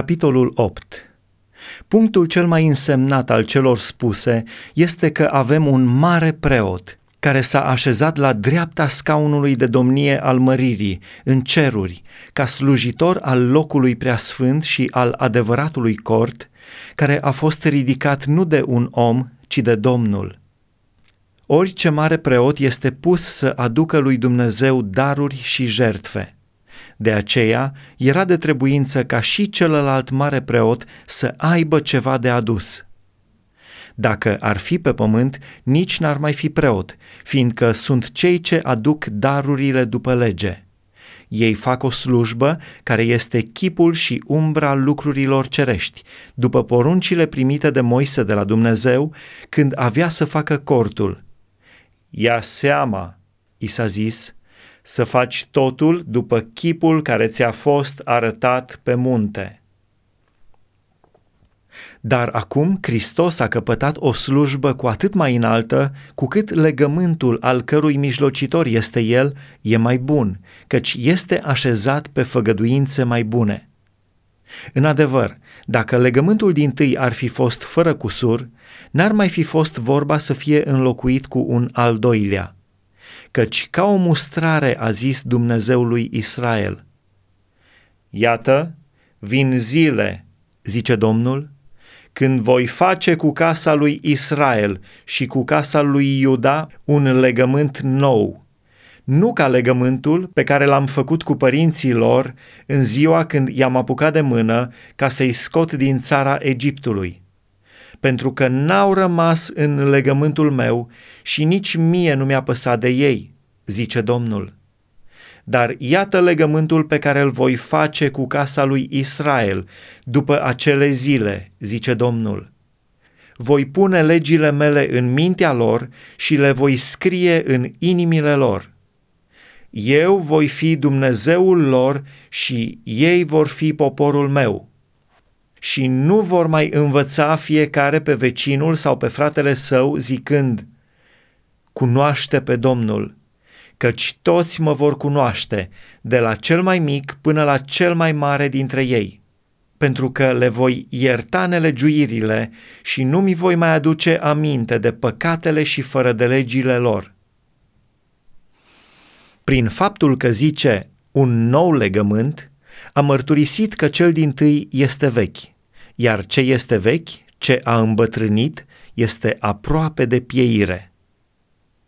Capitolul 8 Punctul cel mai însemnat al celor spuse este că avem un mare preot care s-a așezat la dreapta scaunului de domnie al măririi, în ceruri, ca slujitor al locului preasfânt și al adevăratului cort, care a fost ridicat nu de un om, ci de Domnul. Orice mare preot este pus să aducă lui Dumnezeu daruri și jertfe – de aceea era de trebuință ca și celălalt mare preot să aibă ceva de adus. Dacă ar fi pe pământ, nici n-ar mai fi preot, fiindcă sunt cei ce aduc darurile după lege. Ei fac o slujbă care este chipul și umbra lucrurilor cerești, după poruncile primite de Moise de la Dumnezeu, când avea să facă cortul. Ia seama, i s-a zis, să faci totul după chipul care ți-a fost arătat pe munte. Dar acum Hristos a căpătat o slujbă cu atât mai înaltă, cu cât legământul al cărui mijlocitor este El e mai bun, căci este așezat pe făgăduințe mai bune. În adevăr, dacă legământul din tâi ar fi fost fără cusur, n-ar mai fi fost vorba să fie înlocuit cu un al doilea – căci ca o mustrare a zis Dumnezeului Israel. Iată, vin zile, zice Domnul, când voi face cu casa lui Israel și cu casa lui Iuda un legământ nou, nu ca legământul pe care l-am făcut cu părinții lor în ziua când i-am apucat de mână ca să-i scot din țara Egiptului pentru că n-au rămas în legământul meu și nici mie nu mi-a păsat de ei, zice Domnul. Dar iată legământul pe care îl voi face cu casa lui Israel după acele zile, zice Domnul. Voi pune legile mele în mintea lor și le voi scrie în inimile lor. Eu voi fi Dumnezeul lor și ei vor fi poporul meu și nu vor mai învăța fiecare pe vecinul sau pe fratele său zicând, cunoaște pe Domnul, căci toți mă vor cunoaște, de la cel mai mic până la cel mai mare dintre ei, pentru că le voi ierta nelegiuirile și nu mi voi mai aduce aminte de păcatele și fără de legile lor. Prin faptul că zice un nou legământ, a mărturisit că cel din tâi este vechi, iar ce este vechi, ce a îmbătrânit, este aproape de pieire.